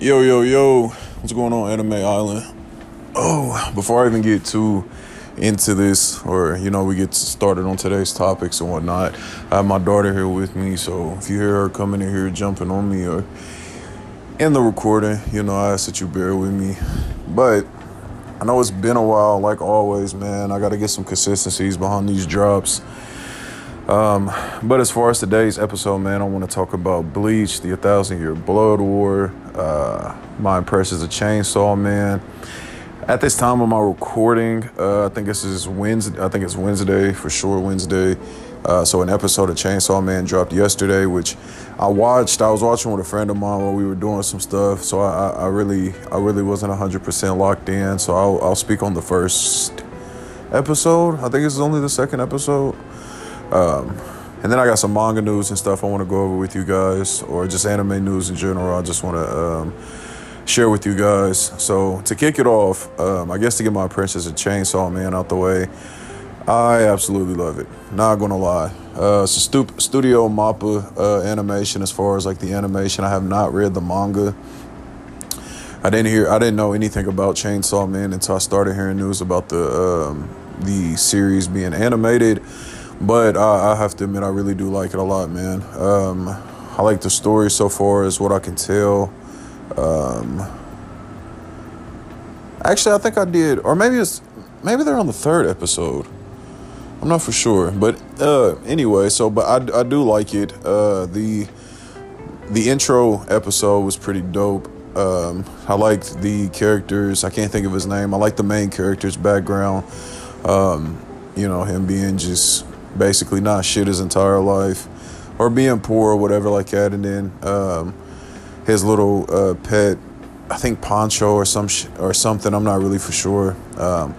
Yo, yo, yo, what's going on, Anime Island? Oh, before I even get too into this, or you know, we get started on today's topics and whatnot, I have my daughter here with me, so if you hear her coming in here jumping on me or in the recording, you know, I ask that you bear with me. But I know it's been a while, like always, man. I got to get some consistencies behind these drops. Um, but as far as today's episode, man, I want to talk about Bleach, the A Thousand Year Blood War, uh, my impressions of Chainsaw Man. At this time of my recording, uh, I think this is Wednesday. I think it's Wednesday for sure. Wednesday. Uh, so an episode of Chainsaw Man dropped yesterday, which I watched. I was watching with a friend of mine while we were doing some stuff. So I, I really, I really wasn't hundred percent locked in. So I'll, I'll speak on the first episode. I think it's only the second episode. Um, and then I got some manga news and stuff I want to go over with you guys, or just anime news in general. I just want to um, share with you guys. So to kick it off, um, I guess to get my Princess of Chainsaw Man out the way, I absolutely love it. Not gonna lie, uh, it's a stu- Studio Mappa uh, animation as far as like the animation. I have not read the manga. I didn't hear, I didn't know anything about Chainsaw Man until I started hearing news about the um, the series being animated but I, I, have to admit, I really do like it a lot, man. Um, I like the story so far, is what I can tell. Um, actually, I think I did, or maybe it's maybe they're on the third episode. I'm not for sure, but uh, anyway. So, but I, I do like it. Uh, the the intro episode was pretty dope. Um, I liked the characters. I can't think of his name. I like the main character's background. Um, you know, him being just basically not shit his entire life or being poor or whatever like that. And then um, his little uh, pet i think poncho or some sh- or something i'm not really for sure. Um,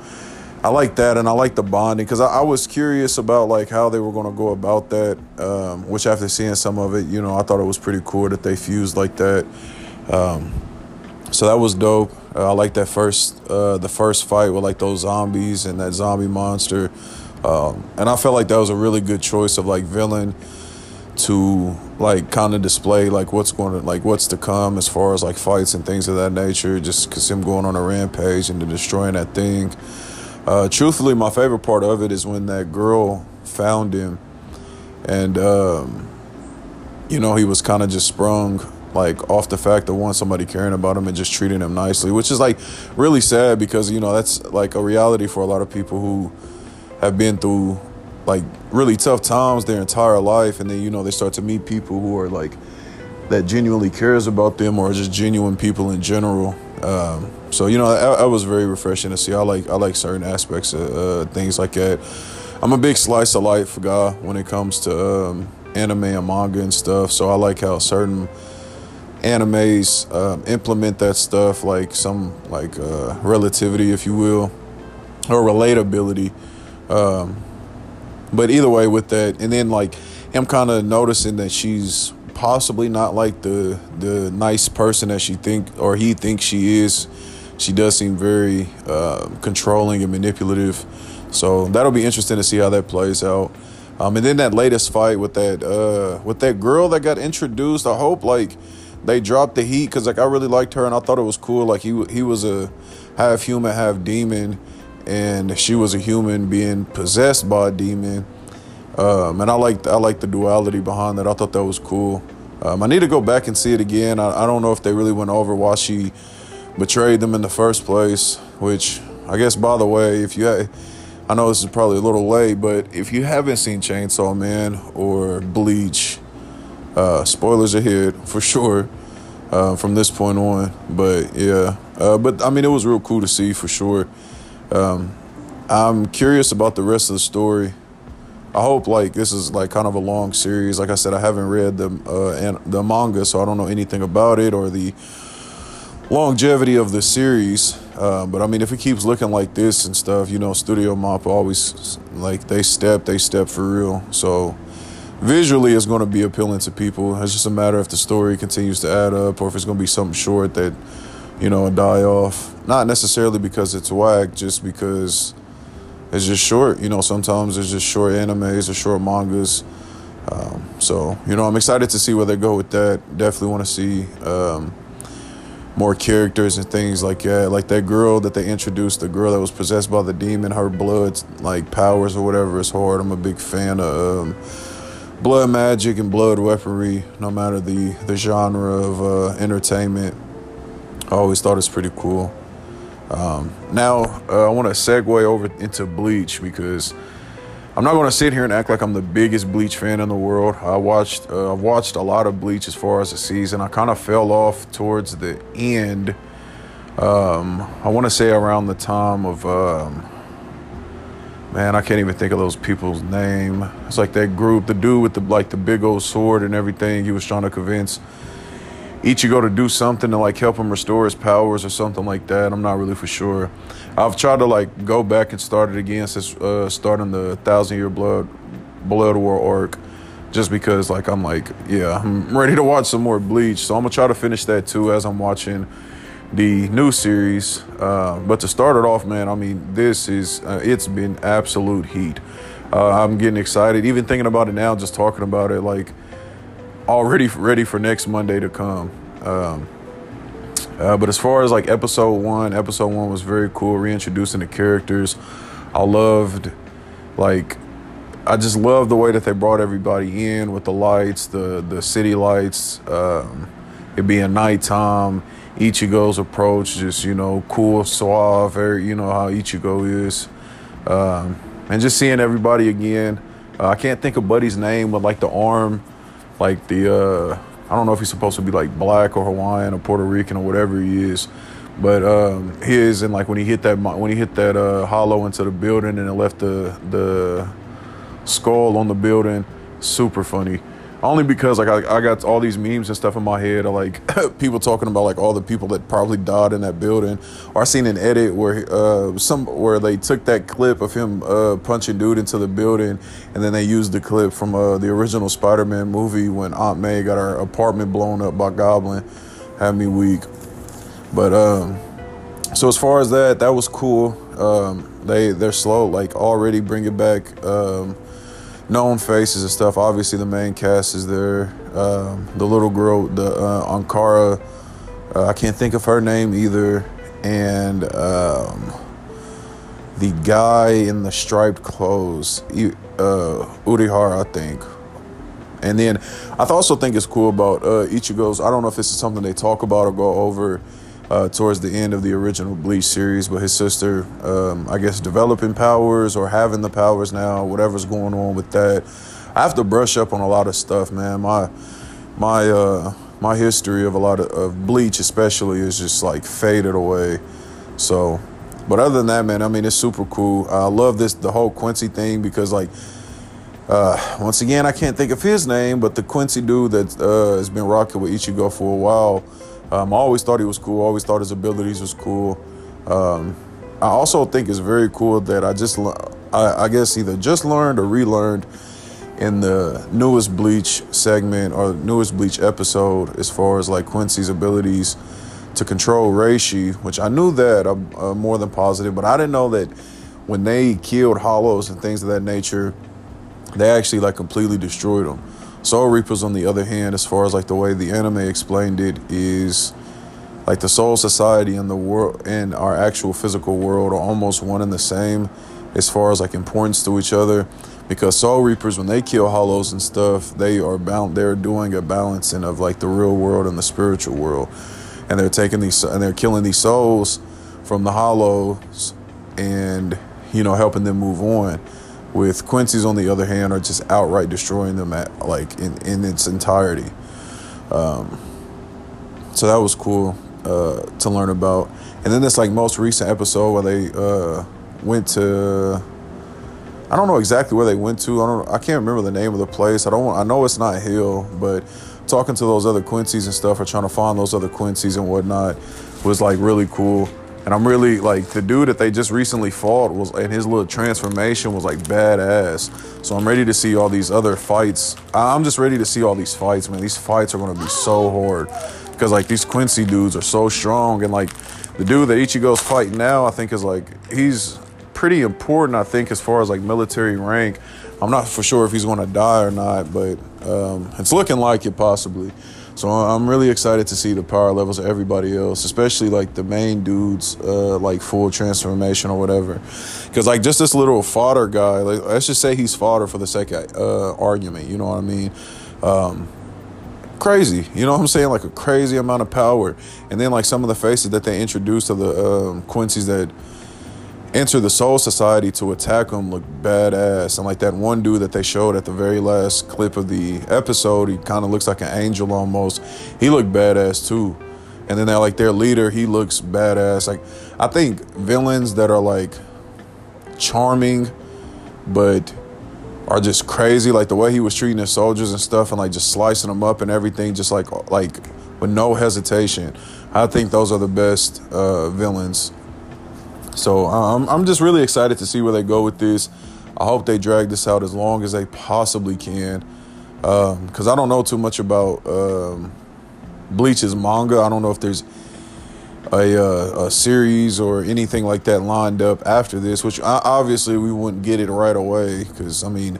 i like that and i like the bonding because I-, I, was curious about like how they were going to go about that um, which after seeing some of it you know i thought it was pretty cool that they fused like that. Um, so that was dope. Uh, i like that first uh, the first fight with like those zombies and that zombie monster um, and I felt like that was a really good choice of like villain to like kind of display like what's going to like what's to come as far as like fights and things of that nature. Just because him going on a rampage and destroying that thing. Uh, truthfully, my favorite part of it is when that girl found him, and um, you know he was kind of just sprung like off the fact of one somebody caring about him and just treating him nicely, which is like really sad because you know that's like a reality for a lot of people who have been through like really tough times their entire life and then you know they start to meet people who are like that genuinely cares about them or just genuine people in general. Um, so you know I was very refreshing to see. I like i like certain aspects of uh, things like that. I'm a big slice of life guy when it comes to um, anime and manga and stuff so i like how certain animes um, implement that stuff like some like uh, relativity if you will or relatability um, but either way, with that, and then like him kind of noticing that she's possibly not like the the nice person that she think or he thinks she is. She does seem very uh, controlling and manipulative. So that'll be interesting to see how that plays out. Um, and then that latest fight with that uh, with that girl that got introduced, I hope like they dropped the heat because like I really liked her and I thought it was cool. Like he he was a half human, half demon, and she was a human being possessed by a demon. Um, and I like I like the duality behind that. I thought that was cool. Um, I need to go back and see it again. I, I don't know if they really went over why she betrayed them in the first place. Which I guess, by the way, if you ha- I know this is probably a little late, but if you haven't seen Chainsaw Man or Bleach, uh, spoilers ahead for sure uh, from this point on. But yeah, uh, but I mean, it was real cool to see for sure. Um, I'm curious about the rest of the story. I hope like this is like kind of a long series. Like I said, I haven't read the uh, and the manga, so I don't know anything about it or the longevity of the series. Uh, but I mean, if it keeps looking like this and stuff, you know, Studio Mappa always like they step, they step for real. So visually, it's going to be appealing to people. It's just a matter if the story continues to add up or if it's going to be something short that you know, die off. Not necessarily because it's whack, just because it's just short. You know, sometimes it's just short animes or short mangas. Um, so, you know, I'm excited to see where they go with that. Definitely want to see um, more characters and things like that. Like that girl that they introduced, the girl that was possessed by the demon, her blood like powers or whatever is hard. I'm a big fan of um, blood magic and blood weaponry, no matter the the genre of uh, entertainment. I always thought it's pretty cool. Um, now uh, I want to segue over into Bleach because I'm not going to sit here and act like I'm the biggest Bleach fan in the world. I watched uh, I've watched a lot of Bleach as far as the season. I kind of fell off towards the end. Um, I want to say around the time of um, man, I can't even think of those people's name. It's like that group, the dude with the like the big old sword and everything. He was trying to convince Ichigo to do something to like help him restore his powers or something like that. I'm not really for sure. I've tried to like go back and start it again since uh, starting the Thousand Year Blood Blood War arc, just because like I'm like yeah I'm ready to watch some more Bleach. So I'm gonna try to finish that too as I'm watching the new series. Uh, but to start it off, man, I mean this is uh, it's been absolute heat. Uh, I'm getting excited, even thinking about it now, just talking about it like already ready for next Monday to come. Um, uh, but as far as like episode one, episode one was very cool, reintroducing the characters. I loved, like, I just loved the way that they brought everybody in with the lights, the the city lights, um, it being nighttime. Ichigo's approach, just you know, cool, suave, very you know how Ichigo is, um, and just seeing everybody again. Uh, I can't think of Buddy's name, but like the arm like the uh, I don't know if he's supposed to be like black or Hawaiian or Puerto Rican or whatever he is, but um, he is. And like when he hit that when he hit that uh, hollow into the building and it left the the skull on the building, super funny. Only because like I, I got all these memes and stuff in my head of like people talking about like all the people that probably died in that building. Or I seen an edit where uh, some where they took that clip of him uh, punching dude into the building, and then they used the clip from uh, the original Spider-Man movie when Aunt May got her apartment blown up by Goblin. Had me weak. But um, so as far as that, that was cool. Um, they they're slow, like already bringing back. Um, known faces and stuff. Obviously, the main cast is there. Um, the little girl, the uh, Ankara, uh, I can't think of her name either, and um, the guy in the striped clothes, uh, Urahara, I think. And then I also think it's cool about uh, Ichigo's. I don't know if this is something they talk about or go over uh, towards the end of the original Bleach series, but his sister, um, I guess, developing powers or having the powers now, whatever's going on with that. I have to brush up on a lot of stuff, man. My my uh, my history of a lot of, of Bleach, especially, is just like faded away. So, but other than that, man, I mean, it's super cool. I love this the whole Quincy thing because like. Uh, once again, I can't think of his name, but the Quincy dude that uh, has been rocking with Ichigo for a while, um, I always thought he was cool. Always thought his abilities was cool. Um, I also think it's very cool that I just, I, I, guess, either just learned or relearned in the newest Bleach segment or newest Bleach episode as far as like Quincy's abilities to control Reishi, which I knew that I'm uh, more than positive, but I didn't know that when they killed Hollows and things of that nature, they actually like completely destroyed them. Soul Reapers, on the other hand, as far as like the way the anime explained it, is like the Soul Society and the world and our actual physical world are almost one and the same as far as like importance to each other. Because Soul Reapers, when they kill Hollows and stuff, they are bound. They're doing a balancing of like the real world and the spiritual world, and they're taking these and they're killing these souls from the Hollows, and you know helping them move on with Quincy's, on the other hand, are just outright destroying them at like in, in its entirety. Um, so that was cool uh, to learn about. And then this like most recent episode where they uh, went to I don't know exactly where they went to. I don't I can't remember the name of the place. I don't I know it's not Hill, but talking to those other Quincy's and stuff or trying to find those other Quincy's and whatnot was like really cool. And I'm really like the dude that they just recently fought was and his little transformation was like badass. So I'm ready to see all these other fights. I'm just ready to see all these fights, man. These fights are gonna be so hard. Because like these Quincy dudes are so strong and like the dude that Ichigo's fighting now, I think is like he's pretty important, I think, as far as like military rank. I'm not for sure if he's gonna die or not, but um, it's looking like it possibly. So I'm really excited to see the power levels of everybody else, especially like the main dudes, uh, like full transformation or whatever. Because like just this little fodder guy, like let's just say he's fodder for the sake of uh, argument. You know what I mean? Um, crazy. You know what I'm saying? Like a crazy amount of power. And then like some of the faces that they introduced to the um, Quincy's that enter the Soul Society to attack them look badass. And like that one dude that they showed at the very last clip of the episode, he kind of looks like an angel almost. He looked badass too. And then they're like their leader, he looks badass. Like I think villains that are like charming, but are just crazy. Like the way he was treating his soldiers and stuff, and like just slicing them up and everything, just like like with no hesitation. I think those are the best uh, villains. So um, I'm just really excited to see where they go with this. I hope they drag this out as long as they possibly can, because um, I don't know too much about um, Bleach's manga. I don't know if there's a, uh, a series or anything like that lined up after this, which obviously we wouldn't get it right away because I mean,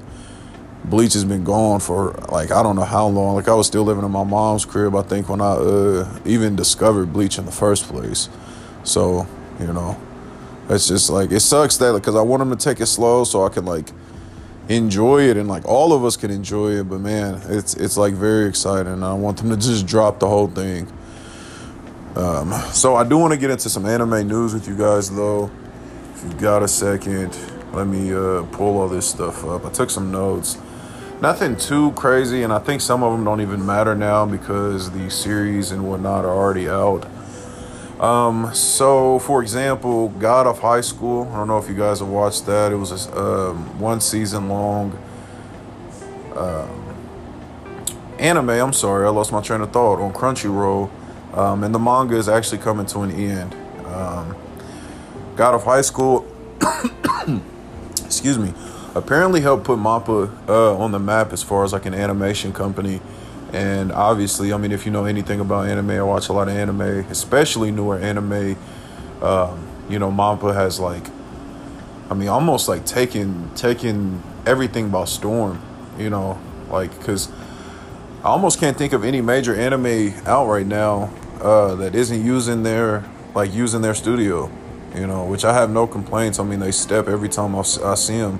Bleach has been gone for like I don't know how long. Like I was still living in my mom's crib, I think, when I uh, even discovered Bleach in the first place. So you know, it's just like it sucks that because I want them to take it slow so I can like enjoy it and like all of us can enjoy it. But man, it's it's like very exciting. I want them to just drop the whole thing. Um, so I do want to get into some anime news with you guys, though. If you've got a second, let me uh, pull all this stuff up. I took some notes. Nothing too crazy, and I think some of them don't even matter now because the series and whatnot are already out. Um, so, for example, God of High School. I don't know if you guys have watched that. It was a um, one season long um, anime. I'm sorry, I lost my train of thought on Crunchyroll. Um, and the manga is actually coming to an end. Um, God of High School, excuse me, apparently helped put Mappa uh, on the map as far as like an animation company. And obviously, I mean, if you know anything about anime, I watch a lot of anime, especially newer anime. Um, you know, Mappa has like, I mean, almost like taking taking everything by storm. You know, like because I almost can't think of any major anime out right now uh, that isn't using their like using their studio. You know, which I have no complaints. I mean, they step every time I, I see them,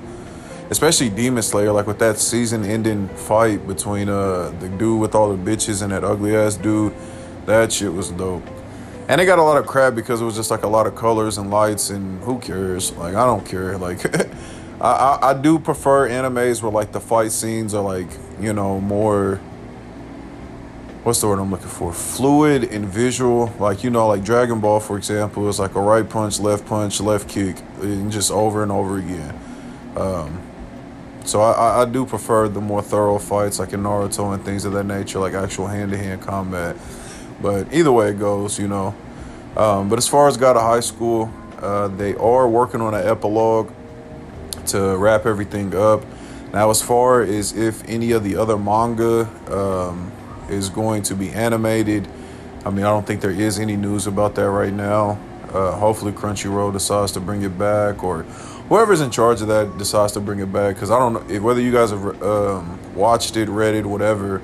especially Demon Slayer. Like with that season-ending fight between uh the dude with all the bitches and that ugly ass dude, that shit was dope. And it got a lot of crap because it was just like a lot of colors and lights, and who cares? Like I don't care. Like I, I I do prefer animes where like the fight scenes are like you know more what's the word I'm looking for? Fluid and visual. Like, you know, like Dragon Ball, for example, is like a right punch, left punch, left kick, and just over and over again. Um, so I, I do prefer the more thorough fights like in Naruto and things of that nature, like actual hand to hand combat. But either way it goes, you know. Um, but as far as God of High School, uh, they are working on an epilogue to wrap everything up. Now, as far as if any of the other manga um, is going to be animated. I mean, I don't think there is any news about that right now. Uh, hopefully, Crunchyroll decides to bring it back, or whoever's in charge of that decides to bring it back. Because I don't know if, whether you guys have um, watched it, read it, whatever.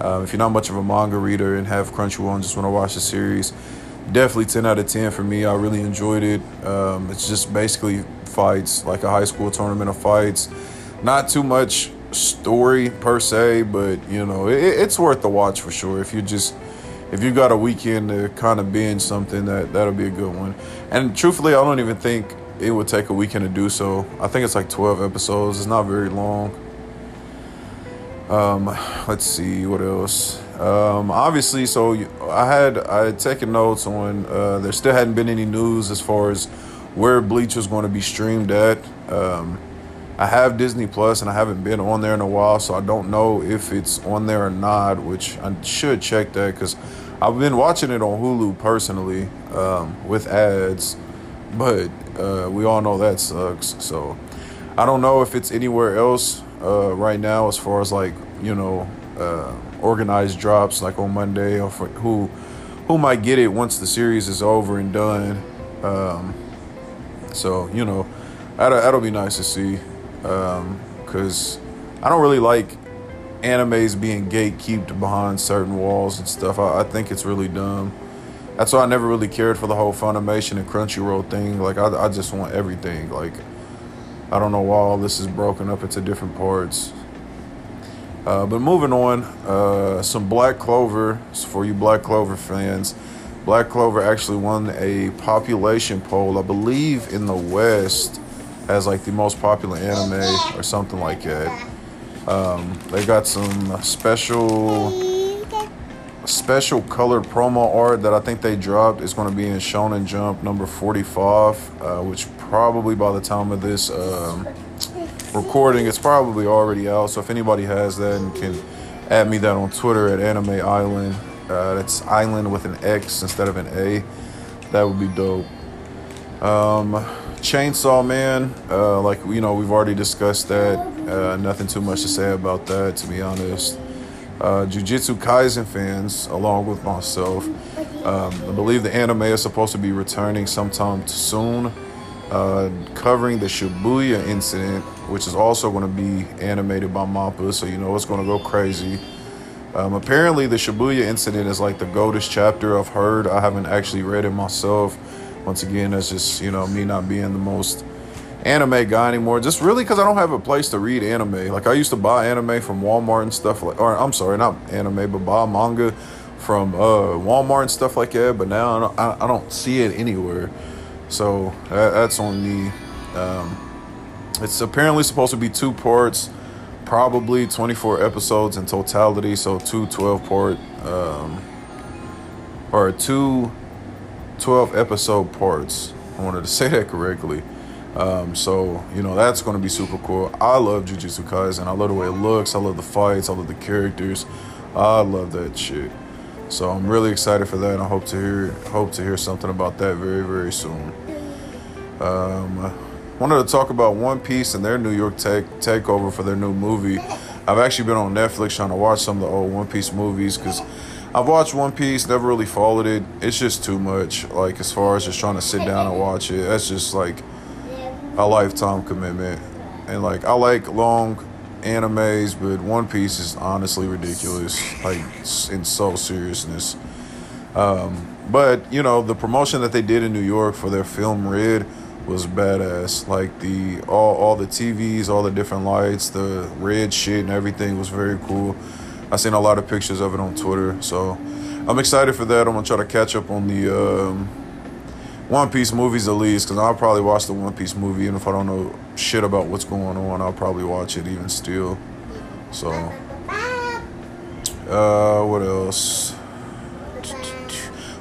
Uh, if you're not much of a manga reader and have Crunchyroll and just want to watch the series, definitely 10 out of 10 for me. I really enjoyed it. Um, it's just basically fights, like a high school tournament of fights. Not too much story per se, but you know it, it's worth the watch for sure. If you just if you got a weekend to kind of binge something, that that'll be a good one. And truthfully, I don't even think it would take a weekend to do so. I think it's like twelve episodes. It's not very long. Um, let's see what else. Um, obviously, so I had I had taken notes on. Uh, there still hadn't been any news as far as where Bleach was going to be streamed at. Um, I have Disney Plus and I haven't been on there in a while, so I don't know if it's on there or not, which I should check that because I've been watching it on Hulu personally um, with ads, but uh, we all know that sucks. So I don't know if it's anywhere else uh, right now as far as like, you know, uh, organized drops like on Monday or for who who might get it once the series is over and done. Um, so, you know, that'll, that'll be nice to see because um, I don't really like animes being gatekept behind certain walls and stuff. I, I think it's really dumb. That's why I never really cared for the whole Funimation and Crunchyroll thing. Like I, I just want everything. Like I don't know why all this is broken up into different parts. Uh, but moving on, uh, some Black Clover for you Black Clover fans. Black Clover actually won a population poll, I believe, in the West as like the most popular anime or something like that. Um, they got some special special colored promo art that I think they dropped. It's going to be in Shonen Jump number 45, uh, which probably by the time of this um, recording, it's probably already out. So if anybody has that and can add me that on Twitter at Anime Island, uh, that's Island with an X instead of an A, that would be dope. Um, Chainsaw Man, uh, like you know, we've already discussed that. Uh, nothing too much to say about that, to be honest. Uh, Jujutsu Kaisen fans, along with myself, um, I believe the anime is supposed to be returning sometime soon, uh, covering the Shibuya incident, which is also going to be animated by Mappa, so you know it's going to go crazy. Um, apparently, the Shibuya incident is like the goldest chapter I've heard. I haven't actually read it myself. Once again, that's just you know me not being the most anime guy anymore. Just really because I don't have a place to read anime. Like I used to buy anime from Walmart and stuff like. Or I'm sorry, not anime, but buy manga from uh, Walmart and stuff like that. But now I don't, I, I don't see it anywhere. So that, that's on me. Um, it's apparently supposed to be two parts, probably 24 episodes in totality. So two 12 part, um, or two 12 episode parts. I wanted to say that correctly. Um, so, you know, that's going to be super cool. I love Jujutsu Kaisen. I love the way it looks. I love the fights. I love the characters. I love that shit. So I'm really excited for that. And I hope to hear hope to hear something about that very very soon. Um, wanted to talk about One Piece and their New York take takeover for their new movie. I've actually been on Netflix trying to watch some of the old One Piece movies because I've watched One Piece, never really followed it. It's just too much. Like as far as just trying to sit down and watch it, that's just like a lifetime commitment. And like I like long animes, but One Piece is honestly ridiculous. Like in so seriousness. Um, but you know the promotion that they did in New York for their film Red was badass. Like the all all the TVs, all the different lights, the red shit and everything was very cool. I seen a lot of pictures of it on Twitter, so I'm excited for that. I'm gonna try to catch up on the um, One Piece movies at least, because I'll probably watch the One Piece movie, and if I don't know shit about what's going on, I'll probably watch it even still. So, uh, what else?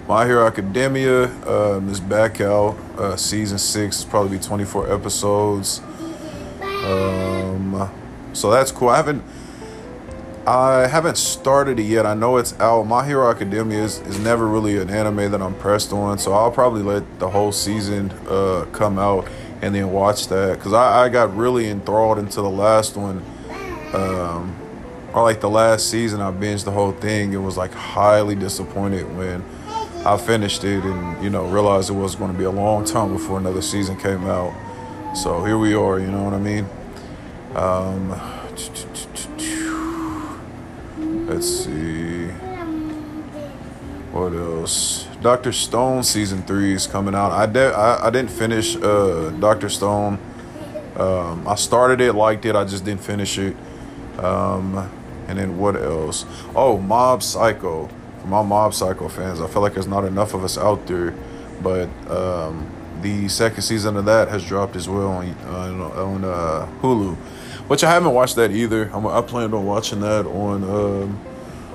My Hero Academia um, is back out. Uh, season six is probably be 24 episodes. Um, so that's cool. I haven't I haven't started it yet. I know it's out. My Hero Academia is, is never really an anime that I'm pressed on, so I'll probably let the whole season uh, come out and then watch that because I, I got really enthralled into the last one. Um, or like the last season, I binged the whole thing and was like highly disappointed when I finished it and you know realized it was going to be a long time before another season came out. So here we are. You know what I mean? Um, Let's see. What else? Doctor Stone season three is coming out. I de- I, I didn't finish uh, Doctor Stone. Um, I started it, liked it. I just didn't finish it. Um, and then what else? Oh, Mob Psycho. For my Mob Psycho fans, I feel like there's not enough of us out there, but um, the second season of that has dropped as well on uh, on uh, Hulu which I haven't watched that either. I'm, I planned on watching that on um,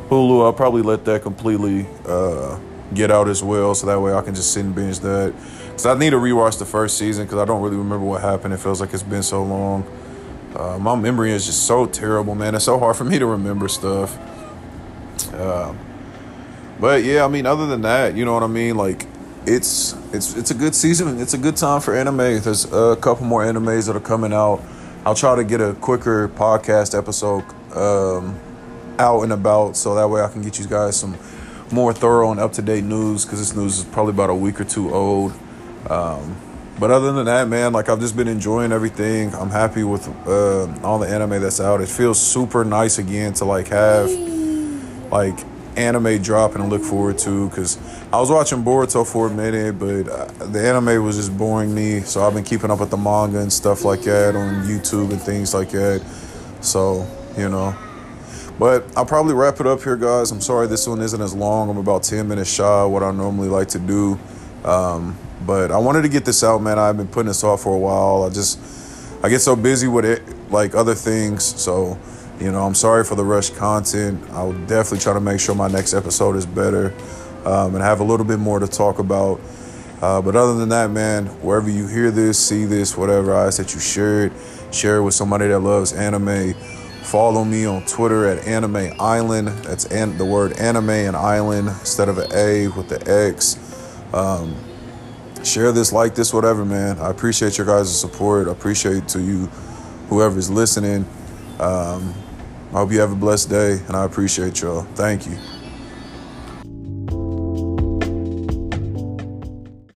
Hulu. I'll probably let that completely uh, get out as well, so that way I can just sit and binge that. Cause I need to rewatch the first season because I don't really remember what happened. It feels like it's been so long. Uh, my memory is just so terrible, man. It's so hard for me to remember stuff. Uh, but yeah, I mean, other than that, you know what I mean. Like, it's it's it's a good season. It's a good time for anime. There's a couple more animes that are coming out. I'll try to get a quicker podcast episode um, out and about so that way I can get you guys some more thorough and up to date news because this news is probably about a week or two old. Um, but other than that, man, like I've just been enjoying everything. I'm happy with uh, all the anime that's out. It feels super nice again to like have like anime dropping and look forward to because I was watching Boruto for a minute, but uh, the anime was just boring me. So I've been keeping up with the manga and stuff like that on YouTube and things like that. So, you know. But I'll probably wrap it up here, guys. I'm sorry this one isn't as long. I'm about 10 minutes shy of what I normally like to do. Um, but I wanted to get this out, man. I've been putting this off for a while. I just, I get so busy with it, like other things. So, you know, I'm sorry for the rush content. I'll definitely try to make sure my next episode is better um, and have a little bit more to talk about. Uh, but other than that, man, wherever you hear this, see this, whatever, I ask that you share it. Share it with somebody that loves anime. Follow me on Twitter at Anime Island. That's an, the word anime and island instead of an A with the X. Um, share this, like this, whatever, man. I appreciate your guys' support. I appreciate to you, whoever's listening. Um, I hope you have a blessed day, and I appreciate y'all. Thank you.